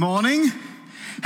morning.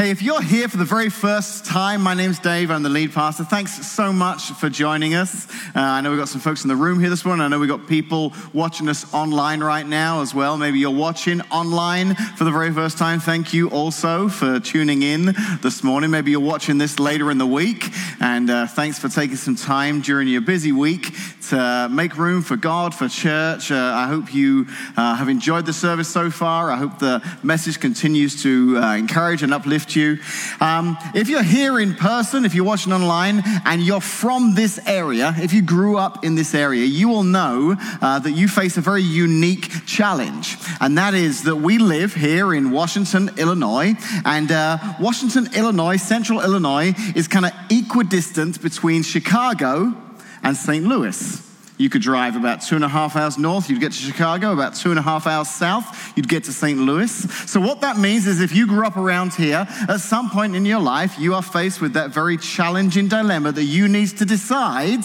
Hey, if you're here for the very first time, my name's Dave. I'm the lead pastor. Thanks so much for joining us. Uh, I know we've got some folks in the room here this morning. I know we've got people watching us online right now as well. Maybe you're watching online for the very first time. Thank you also for tuning in this morning. Maybe you're watching this later in the week. And uh, thanks for taking some time during your busy week to make room for God, for church. Uh, I hope you uh, have enjoyed the service so far. I hope the message continues to uh, encourage and uplift you. Um, if you're here in person, if you're watching online, and you're from this area, if you grew up in this area, you will know uh, that you face a very unique challenge. And that is that we live here in Washington, Illinois. And uh, Washington, Illinois, central Illinois, is kind of equidistant between Chicago and St. Louis. You could drive about two and a half hours north, you'd get to Chicago, about two and a half hours south, you'd get to St. Louis. So, what that means is if you grew up around here, at some point in your life, you are faced with that very challenging dilemma that you need to decide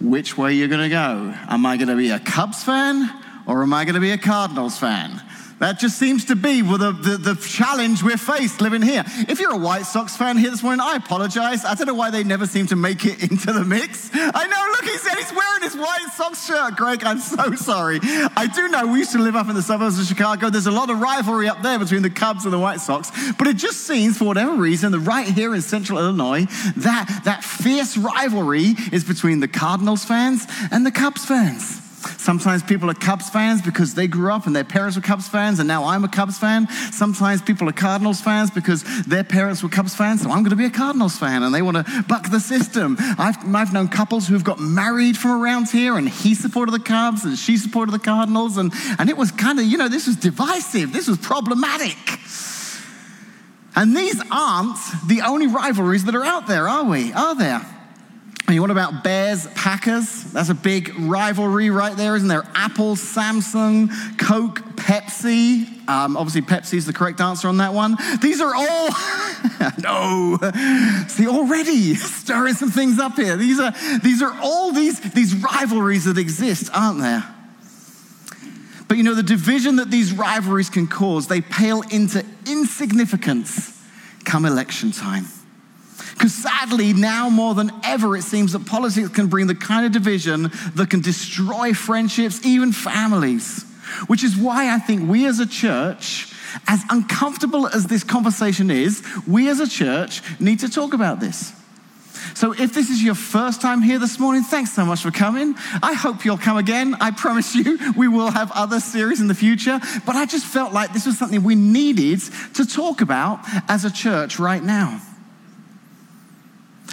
which way you're going to go. Am I going to be a Cubs fan or am I going to be a Cardinals fan? That just seems to be the, the, the, challenge we're faced living here. If you're a White Sox fan here this morning, I apologize. I don't know why they never seem to make it into the mix. I know, look, he said he's wearing his White Sox shirt. Greg, I'm so sorry. I do know we used to live up in the suburbs of Chicago. There's a lot of rivalry up there between the Cubs and the White Sox. But it just seems, for whatever reason, that right here in central Illinois, that, that fierce rivalry is between the Cardinals fans and the Cubs fans. Sometimes people are Cubs fans because they grew up and their parents were Cubs fans, and now I'm a Cubs fan. Sometimes people are Cardinals fans because their parents were Cubs fans, so I'm going to be a Cardinals fan, and they want to buck the system. I've, I've known couples who've got married from around here, and he supported the Cubs and she supported the Cardinals, and, and it was kind of, you know, this was divisive, this was problematic. And these aren't the only rivalries that are out there, are we? Are there? And what about Bears, Packers? That's a big rivalry right there, isn't there? Apple, Samsung, Coke, Pepsi. Um, obviously, Pepsi is the correct answer on that one. These are all, no, see, already stirring some things up here. These are, these are all these, these rivalries that exist, aren't there? But you know, the division that these rivalries can cause, they pale into insignificance come election time. Because sadly, now more than ever, it seems that politics can bring the kind of division that can destroy friendships, even families. Which is why I think we as a church, as uncomfortable as this conversation is, we as a church need to talk about this. So, if this is your first time here this morning, thanks so much for coming. I hope you'll come again. I promise you, we will have other series in the future. But I just felt like this was something we needed to talk about as a church right now.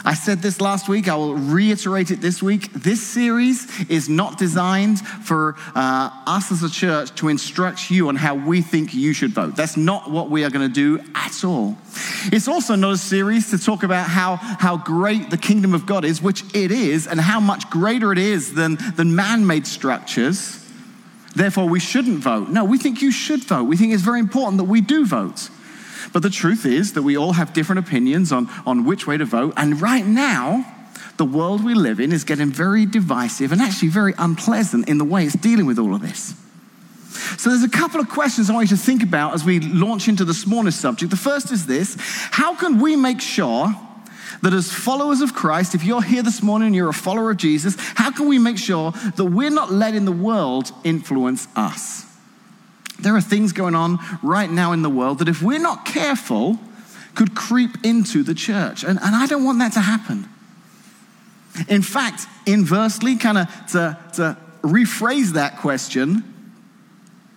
I said this last week, I will reiterate it this week. This series is not designed for uh, us as a church to instruct you on how we think you should vote. That's not what we are going to do at all. It's also not a series to talk about how, how great the kingdom of God is, which it is, and how much greater it is than, than man made structures. Therefore, we shouldn't vote. No, we think you should vote. We think it's very important that we do vote. But the truth is that we all have different opinions on, on which way to vote. And right now, the world we live in is getting very divisive and actually very unpleasant in the way it's dealing with all of this. So, there's a couple of questions I want you to think about as we launch into the smallest subject. The first is this How can we make sure that as followers of Christ, if you're here this morning and you're a follower of Jesus, how can we make sure that we're not letting the world influence us? There are things going on right now in the world that, if we're not careful, could creep into the church. And, and I don't want that to happen. In fact, inversely, kind of to, to rephrase that question,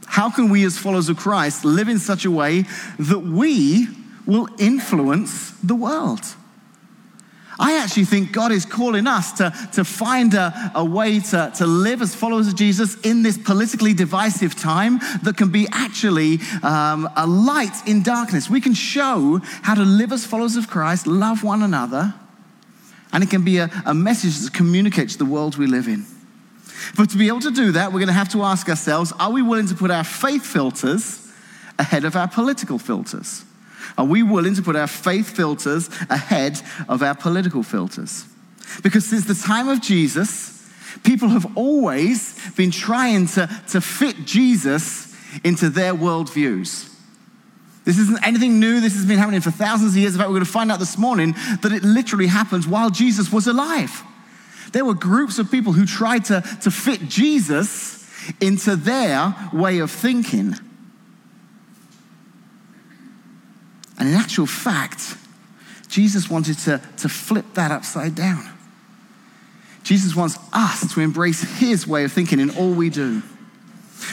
how can we as followers of Christ live in such a way that we will influence the world? I actually think God is calling us to, to find a, a way to, to live as followers of Jesus in this politically divisive time that can be actually um, a light in darkness. We can show how to live as followers of Christ, love one another, and it can be a, a message that communicates the world we live in. But to be able to do that, we're going to have to ask ourselves are we willing to put our faith filters ahead of our political filters? Are we willing to put our faith filters ahead of our political filters? Because since the time of Jesus, people have always been trying to, to fit Jesus into their worldviews. This isn't anything new. This has been happening for thousands of years. In fact, we're going to find out this morning that it literally happens while Jesus was alive. There were groups of people who tried to, to fit Jesus into their way of thinking. And in actual fact, Jesus wanted to, to flip that upside down. Jesus wants us to embrace his way of thinking in all we do.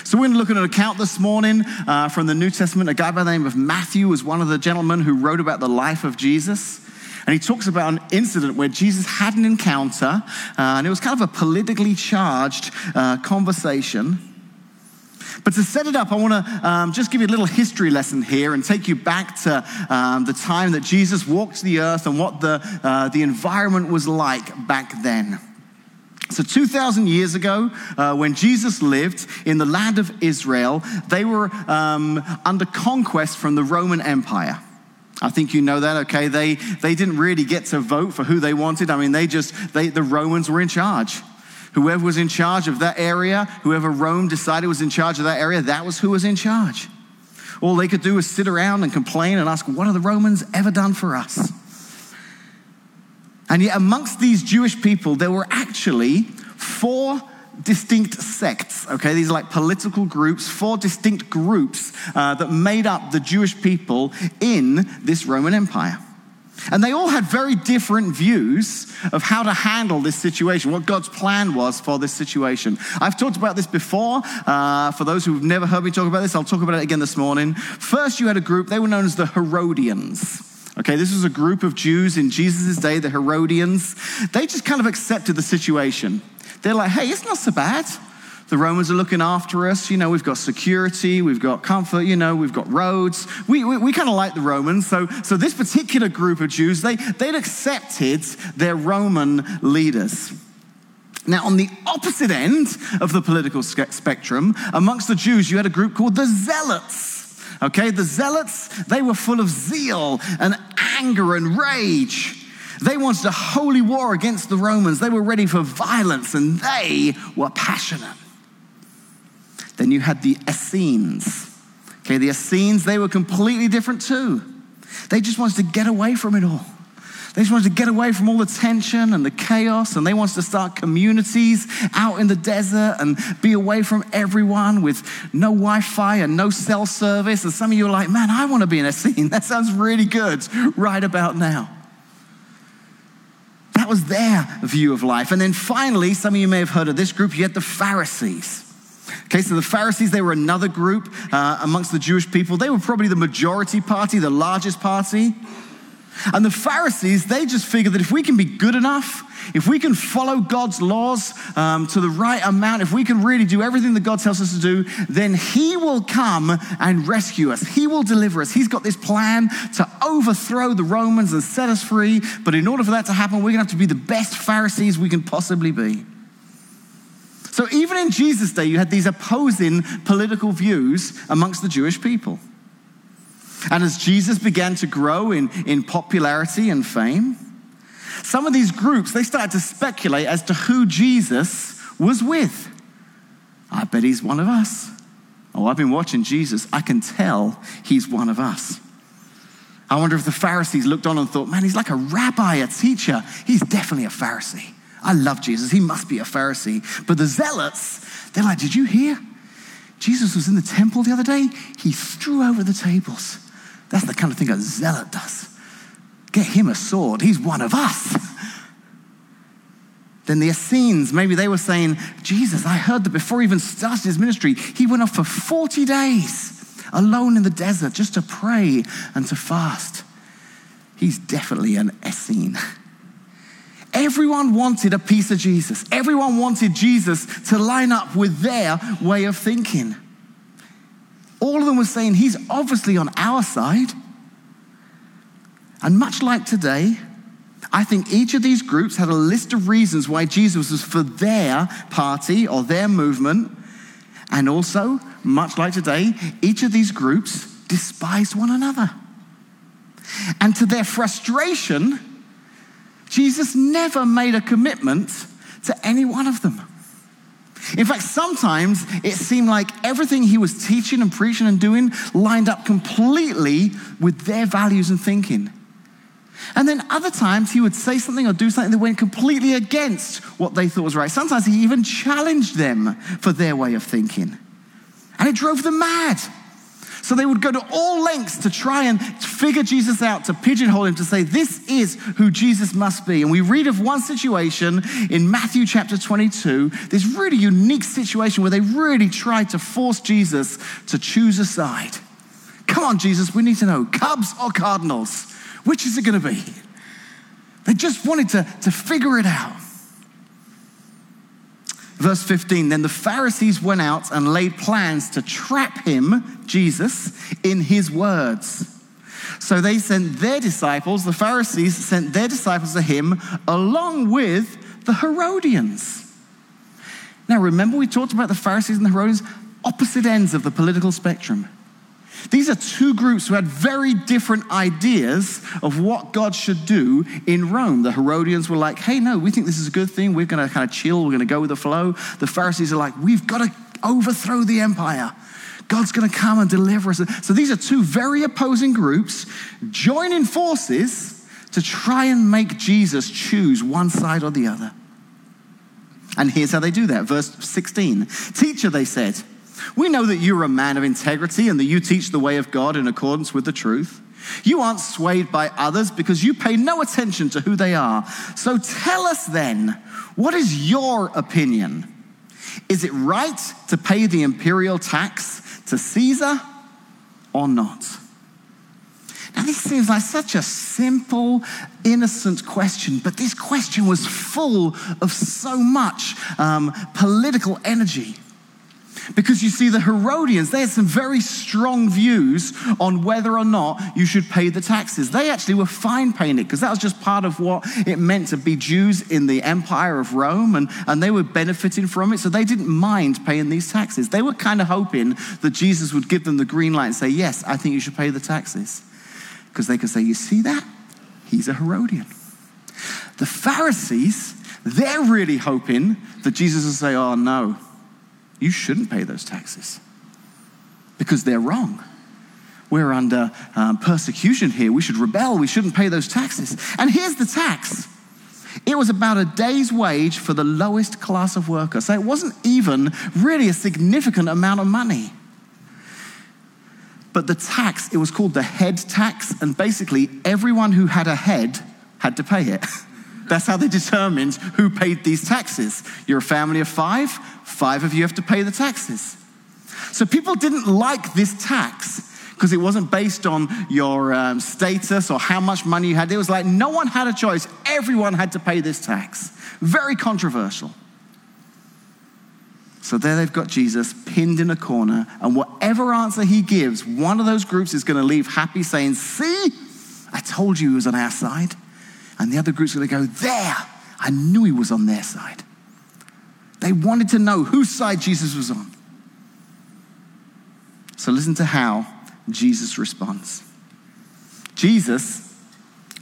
So, we're going to look at an account this morning uh, from the New Testament. A guy by the name of Matthew was one of the gentlemen who wrote about the life of Jesus. And he talks about an incident where Jesus had an encounter, uh, and it was kind of a politically charged uh, conversation. But to set it up, I want to um, just give you a little history lesson here and take you back to um, the time that Jesus walked the earth and what the, uh, the environment was like back then. So, 2,000 years ago, uh, when Jesus lived in the land of Israel, they were um, under conquest from the Roman Empire. I think you know that, okay? They, they didn't really get to vote for who they wanted. I mean, they just, they, the Romans were in charge. Whoever was in charge of that area, whoever Rome decided was in charge of that area, that was who was in charge. All they could do was sit around and complain and ask, What have the Romans ever done for us? And yet, amongst these Jewish people, there were actually four distinct sects, okay? These are like political groups, four distinct groups uh, that made up the Jewish people in this Roman Empire. And they all had very different views of how to handle this situation, what God's plan was for this situation. I've talked about this before. Uh, for those who've never heard me talk about this, I'll talk about it again this morning. First, you had a group, they were known as the Herodians. Okay, this was a group of Jews in Jesus' day, the Herodians. They just kind of accepted the situation. They're like, hey, it's not so bad. The Romans are looking after us. You know, we've got security, we've got comfort, you know, we've got roads. We, we, we kind of like the Romans. So, so this particular group of Jews, they, they'd accepted their Roman leaders. Now, on the opposite end of the political spectrum, amongst the Jews, you had a group called the Zealots. Okay, the zealots, they were full of zeal and anger and rage. They wanted a holy war against the Romans. They were ready for violence and they were passionate. Then you had the Essenes. Okay, the Essenes, they were completely different too. They just wanted to get away from it all. They just wanted to get away from all the tension and the chaos, and they wanted to start communities out in the desert and be away from everyone with no Wi Fi and no cell service. And some of you are like, man, I want to be in Essene. That sounds really good right about now. That was their view of life. And then finally, some of you may have heard of this group, you had the Pharisees. Okay, so the Pharisees, they were another group uh, amongst the Jewish people. They were probably the majority party, the largest party. And the Pharisees, they just figured that if we can be good enough, if we can follow God's laws um, to the right amount, if we can really do everything that God tells us to do, then He will come and rescue us. He will deliver us. He's got this plan to overthrow the Romans and set us free. But in order for that to happen, we're going to have to be the best Pharisees we can possibly be. So even in Jesus' day, you had these opposing political views amongst the Jewish people. And as Jesus began to grow in, in popularity and fame, some of these groups, they started to speculate as to who Jesus was with. I bet he's one of us. Oh, I've been watching Jesus. I can tell he's one of us. I wonder if the Pharisees looked on and thought, man, he's like a rabbi, a teacher. He's definitely a Pharisee. I love Jesus. He must be a Pharisee. But the zealots, they're like, did you hear? Jesus was in the temple the other day. He threw over the tables. That's the kind of thing a zealot does. Get him a sword. He's one of us. Then the Essenes, maybe they were saying, Jesus, I heard that before he even started his ministry, he went off for 40 days alone in the desert just to pray and to fast. He's definitely an Essene. Everyone wanted a piece of Jesus. Everyone wanted Jesus to line up with their way of thinking. All of them were saying, He's obviously on our side. And much like today, I think each of these groups had a list of reasons why Jesus was for their party or their movement. And also, much like today, each of these groups despised one another. And to their frustration, Jesus never made a commitment to any one of them. In fact, sometimes it seemed like everything he was teaching and preaching and doing lined up completely with their values and thinking. And then other times he would say something or do something that went completely against what they thought was right. Sometimes he even challenged them for their way of thinking. And it drove them mad. So they would go to all lengths to try and figure Jesus out, to pigeonhole him, to say, this is who Jesus must be. And we read of one situation in Matthew chapter 22, this really unique situation where they really tried to force Jesus to choose a side. Come on, Jesus, we need to know Cubs or Cardinals? Which is it going to be? They just wanted to, to figure it out. Verse 15 Then the Pharisees went out and laid plans to trap him, Jesus, in his words. So they sent their disciples, the Pharisees sent their disciples to him along with the Herodians. Now remember, we talked about the Pharisees and the Herodians, opposite ends of the political spectrum. These are two groups who had very different ideas of what God should do in Rome. The Herodians were like, hey, no, we think this is a good thing. We're going to kind of chill. We're going to go with the flow. The Pharisees are like, we've got to overthrow the empire. God's going to come and deliver us. So these are two very opposing groups joining forces to try and make Jesus choose one side or the other. And here's how they do that. Verse 16 Teacher, they said, we know that you're a man of integrity and that you teach the way of God in accordance with the truth. You aren't swayed by others because you pay no attention to who they are. So tell us then, what is your opinion? Is it right to pay the imperial tax to Caesar or not? Now, this seems like such a simple, innocent question, but this question was full of so much um, political energy. Because you see, the Herodians, they had some very strong views on whether or not you should pay the taxes. They actually were fine paying it because that was just part of what it meant to be Jews in the Empire of Rome, and, and they were benefiting from it. So they didn't mind paying these taxes. They were kind of hoping that Jesus would give them the green light and say, Yes, I think you should pay the taxes. Because they could say, You see that? He's a Herodian. The Pharisees, they're really hoping that Jesus will say, Oh, no you shouldn't pay those taxes because they're wrong. We're under um, persecution here. We should rebel. We shouldn't pay those taxes. And here's the tax it was about a day's wage for the lowest class of worker. So it wasn't even really a significant amount of money. But the tax, it was called the head tax. And basically, everyone who had a head had to pay it. That's how they determined who paid these taxes. You're a family of five, five of you have to pay the taxes. So people didn't like this tax because it wasn't based on your um, status or how much money you had. It was like no one had a choice, everyone had to pay this tax. Very controversial. So there they've got Jesus pinned in a corner, and whatever answer he gives, one of those groups is going to leave happy saying, See, I told you he was on our side. And the other group's going to go, There, I knew he was on their side. They wanted to know whose side Jesus was on. So listen to how Jesus responds. Jesus,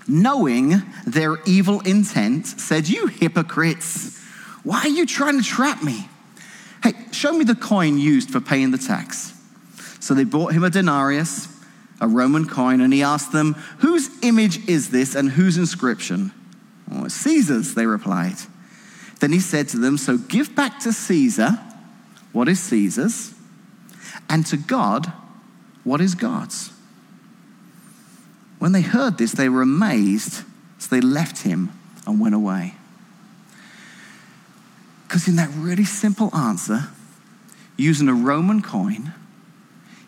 knowing their evil intent, said, You hypocrites, why are you trying to trap me? Hey, show me the coin used for paying the tax. So they brought him a denarius, a Roman coin, and he asked them, Whose image is this and whose inscription? Oh, Caesar's, they replied. Then he said to them, So give back to Caesar what is Caesar's, and to God what is God's. When they heard this, they were amazed, so they left him and went away. Because in that really simple answer, using a Roman coin,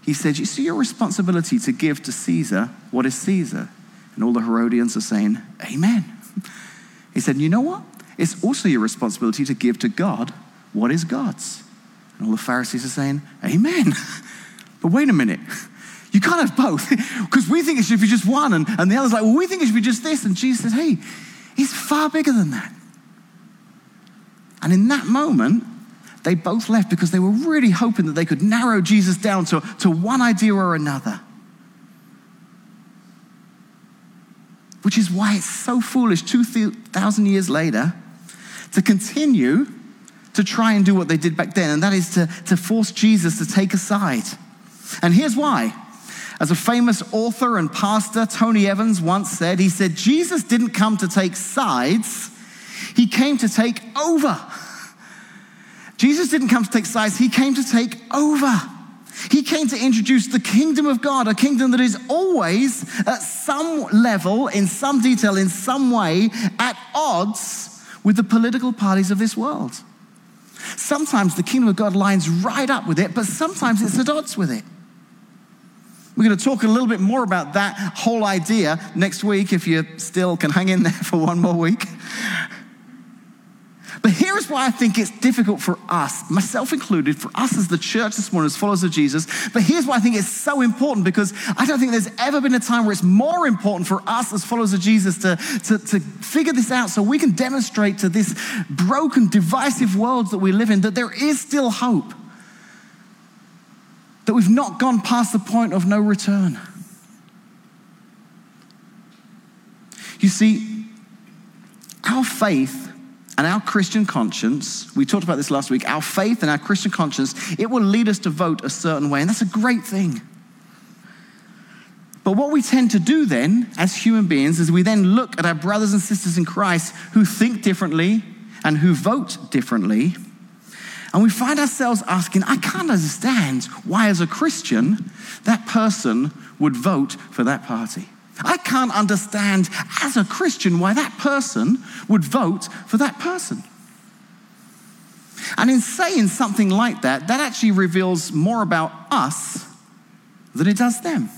he said, You see your responsibility to give to Caesar what is Caesar. And all the Herodians are saying, Amen. He said, You know what? It's also your responsibility to give to God what is God's. And all the Pharisees are saying, Amen. But wait a minute. You can't have both. Because we think it should be just one. And, and the other's like, well, we think it should be just this. And Jesus says, hey, he's far bigger than that. And in that moment, they both left because they were really hoping that they could narrow Jesus down to, to one idea or another. Which is why it's so foolish 2,000 years later to continue to try and do what they did back then, and that is to, to force Jesus to take a side. And here's why. As a famous author and pastor, Tony Evans, once said, he said, Jesus didn't come to take sides, he came to take over. Jesus didn't come to take sides, he came to take over. He came to introduce the kingdom of God, a kingdom that is always at some level, in some detail, in some way, at odds with the political parties of this world. Sometimes the kingdom of God lines right up with it, but sometimes it's at odds with it. We're going to talk a little bit more about that whole idea next week if you still can hang in there for one more week. But here's why I think it's difficult for us, myself included, for us as the church this morning, as followers of Jesus. But here's why I think it's so important because I don't think there's ever been a time where it's more important for us as followers of Jesus to, to, to figure this out so we can demonstrate to this broken, divisive world that we live in that there is still hope, that we've not gone past the point of no return. You see, our faith and our Christian conscience, we talked about this last week, our faith and our Christian conscience, it will lead us to vote a certain way, and that's a great thing. But what we tend to do then, as human beings, is we then look at our brothers and sisters in Christ who think differently and who vote differently, and we find ourselves asking, I can't understand why, as a Christian, that person would vote for that party. I can't understand as a Christian why that person would vote for that person. And in saying something like that, that actually reveals more about us than it does them.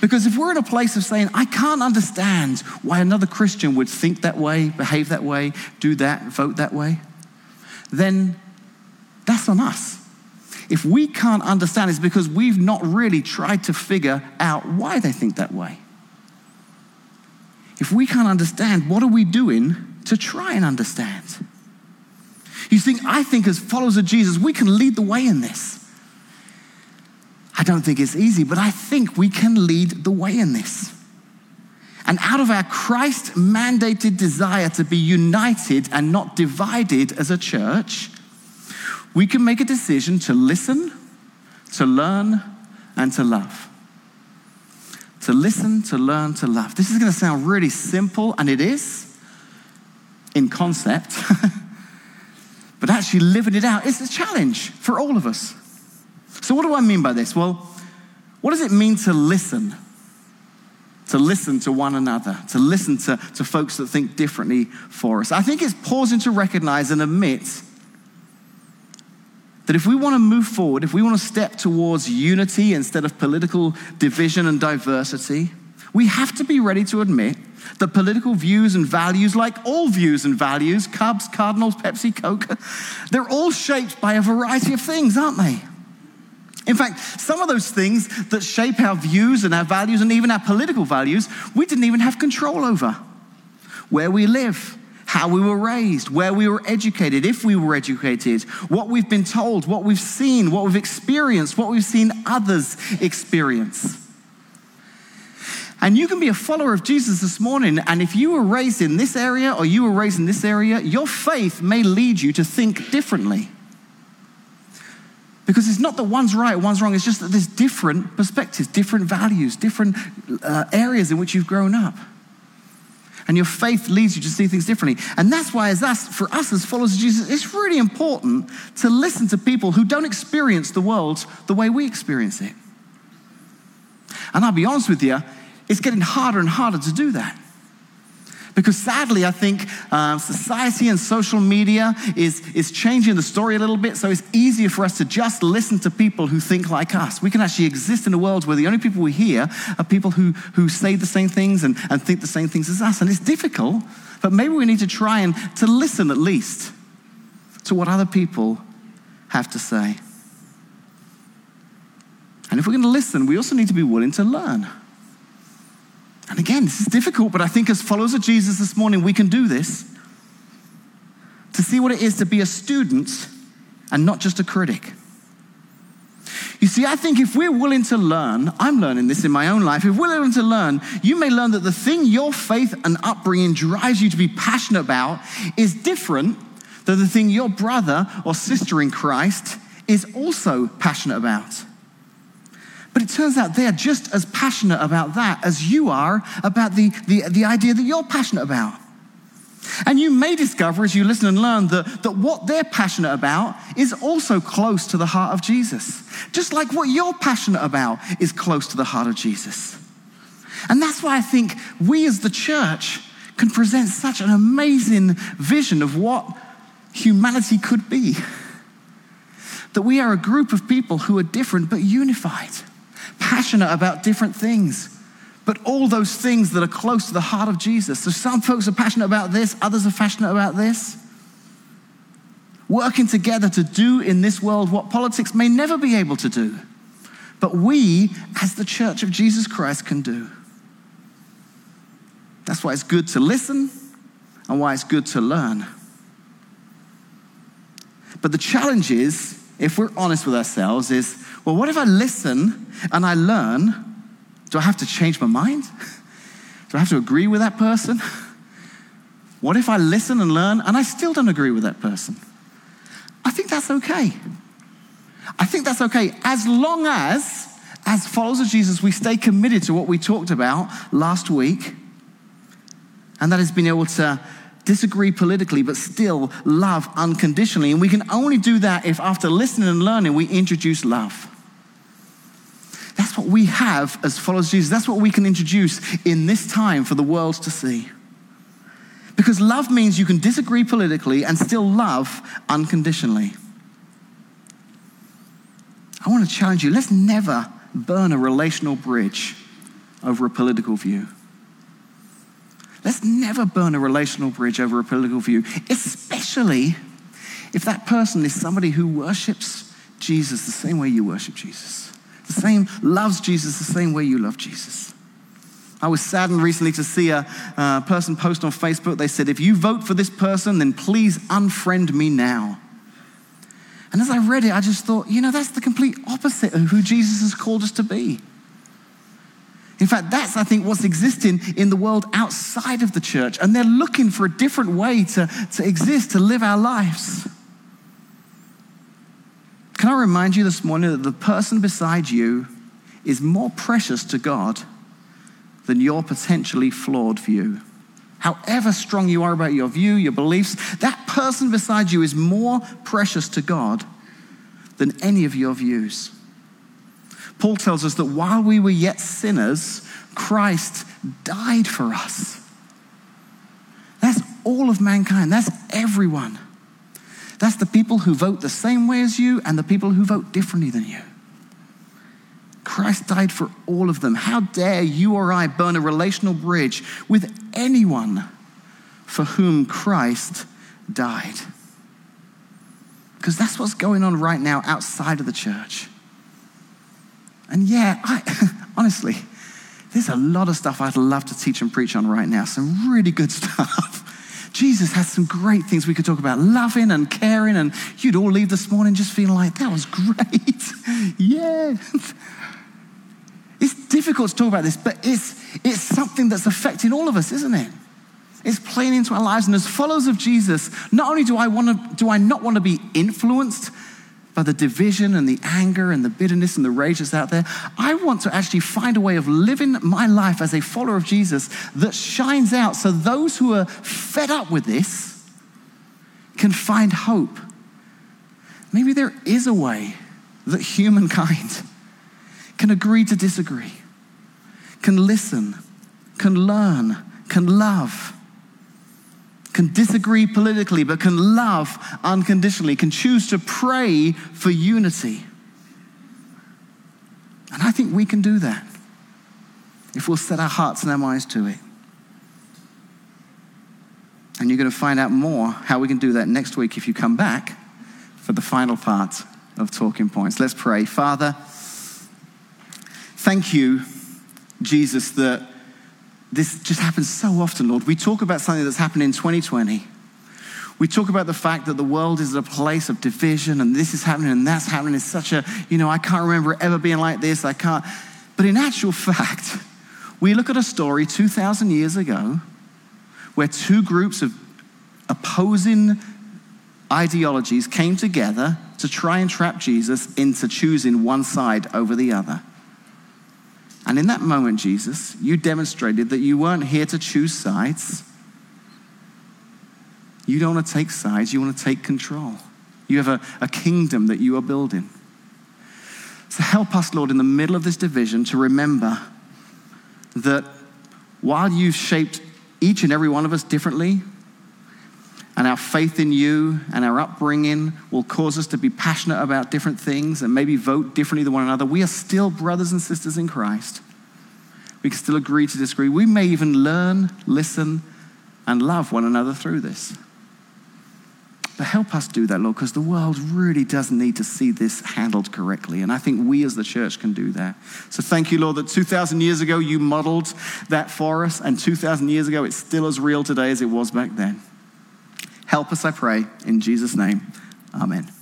Because if we're in a place of saying, I can't understand why another Christian would think that way, behave that way, do that, vote that way, then that's on us. If we can't understand, it's because we've not really tried to figure out why they think that way if we can't understand, what are we doing to try and understand? You think, I think as followers of Jesus, we can lead the way in this. I don't think it's easy, but I think we can lead the way in this. And out of our Christ mandated desire to be united and not divided as a church, we can make a decision to listen, to learn, and to love to listen, to learn, to love. This is going to sound really simple, and it is in concept, but actually living it out is a challenge for all of us. So, what do I mean by this? Well, what does it mean to listen? To listen to one another, to listen to, to folks that think differently for us. I think it's pausing to recognize and admit that if we want to move forward, if we want to step towards unity instead of political division and diversity, we have to be ready to admit that political views and values, like all views and values, Cubs, Cardinals, Pepsi, Coke, they're all shaped by a variety of things, aren't they? In fact, some of those things that shape our views and our values and even our political values, we didn't even have control over. Where we live, how we were raised, where we were educated, if we were educated, what we've been told, what we've seen, what we've experienced, what we've seen others experience. And you can be a follower of Jesus this morning, and if you were raised in this area or you were raised in this area, your faith may lead you to think differently. Because it's not that one's right, one's wrong, it's just that there's different perspectives, different values, different uh, areas in which you've grown up and your faith leads you to see things differently. And that's why, as us, for us as followers of Jesus, it's really important to listen to people who don't experience the world the way we experience it. And I'll be honest with you, it's getting harder and harder to do that. Because sadly, I think uh, society and social media is, is changing the story a little bit, so it's easier for us to just listen to people who think like us. We can actually exist in a world where the only people we hear are people who, who say the same things and, and think the same things as us. And it's difficult, but maybe we need to try and to listen at least to what other people have to say. And if we're going to listen, we also need to be willing to learn. And again, this is difficult, but I think as followers of Jesus this morning, we can do this to see what it is to be a student and not just a critic. You see, I think if we're willing to learn, I'm learning this in my own life. If we're willing to learn, you may learn that the thing your faith and upbringing drives you to be passionate about is different than the thing your brother or sister in Christ is also passionate about. But it turns out they're just as passionate about that as you are about the, the, the idea that you're passionate about. And you may discover as you listen and learn that, that what they're passionate about is also close to the heart of Jesus. Just like what you're passionate about is close to the heart of Jesus. And that's why I think we as the church can present such an amazing vision of what humanity could be. That we are a group of people who are different but unified, passionate about different things, but all those things that are close to the heart of Jesus. So some folks are passionate about this, others are passionate about this. Working together to do in this world what politics may never be able to do, but we, as the church of Jesus Christ, can do. That's why it's good to listen and why it's good to learn. But the challenge is, if we're honest with ourselves, is well, what if I listen and I learn? Do I have to change my mind? Do I have to agree with that person? What if I listen and learn and I still don't agree with that person? I think that's okay. I think that's okay as long as, as followers of Jesus, we stay committed to what we talked about last week, and that is being able to disagree politically, but still love unconditionally. And we can only do that if, after listening and learning, we introduce love. That's what we have as followers of Jesus. That's what we can introduce in this time for the world to see. Because love means you can disagree politically and still love unconditionally. I want to challenge you let's never burn a relational bridge over a political view. Let's never burn a relational bridge over a political view, especially if that person is somebody who worships Jesus the same way you worship Jesus, the same loves Jesus the same way you love Jesus. I was saddened recently to see a uh, person post on Facebook. They said, If you vote for this person, then please unfriend me now. And as I read it, I just thought, you know, that's the complete opposite of who Jesus has called us to be. In fact, that's, I think, what's existing in the world outside of the church. And they're looking for a different way to, to exist, to live our lives. Can I remind you this morning that the person beside you is more precious to God than your potentially flawed view? However strong you are about your view, your beliefs, that person beside you is more precious to God than any of your views. Paul tells us that while we were yet sinners, Christ died for us. That's all of mankind, that's everyone. That's the people who vote the same way as you and the people who vote differently than you. Christ died for all of them. How dare you or I burn a relational bridge with anyone for whom Christ died? Because that's what's going on right now outside of the church. And yeah, I, honestly, there's a lot of stuff I'd love to teach and preach on right now, some really good stuff. Jesus has some great things we could talk about loving and caring, and you'd all leave this morning just feeling like that was great. yeah. It's difficult to talk about this, but it's, it's something that's affecting all of us, isn't it? It's playing into our lives. And as followers of Jesus, not only do I, want to, do I not want to be influenced by the division and the anger and the bitterness and the rage that's out there. I want to actually find a way of living my life as a follower of Jesus that shines out so those who are fed up with this can find hope. Maybe there is a way that humankind can agree to disagree, can listen, can learn, can love can disagree politically, but can love unconditionally, can choose to pray for unity. And I think we can do that if we'll set our hearts and our minds to it. And you're going to find out more how we can do that next week if you come back for the final part of Talking Points. Let's pray. Father, thank you, Jesus, that this just happens so often, Lord. We talk about something that's happened in 2020. We talk about the fact that the world is a place of division and this is happening and that's happening. It's such a, you know, I can't remember it ever being like this. I can't. But in actual fact, we look at a story 2,000 years ago where two groups of opposing ideologies came together to try and trap Jesus into choosing one side over the other. And in that moment, Jesus, you demonstrated that you weren't here to choose sides. You don't want to take sides, you want to take control. You have a, a kingdom that you are building. So help us, Lord, in the middle of this division to remember that while you've shaped each and every one of us differently, and our faith in you and our upbringing will cause us to be passionate about different things and maybe vote differently than one another, we are still brothers and sisters in Christ. We can still agree to disagree. We may even learn, listen, and love one another through this. But help us do that, Lord, because the world really does need to see this handled correctly. And I think we as the church can do that. So thank you, Lord, that 2,000 years ago you modeled that for us, and 2,000 years ago it's still as real today as it was back then. Help us, I pray, in Jesus' name. Amen.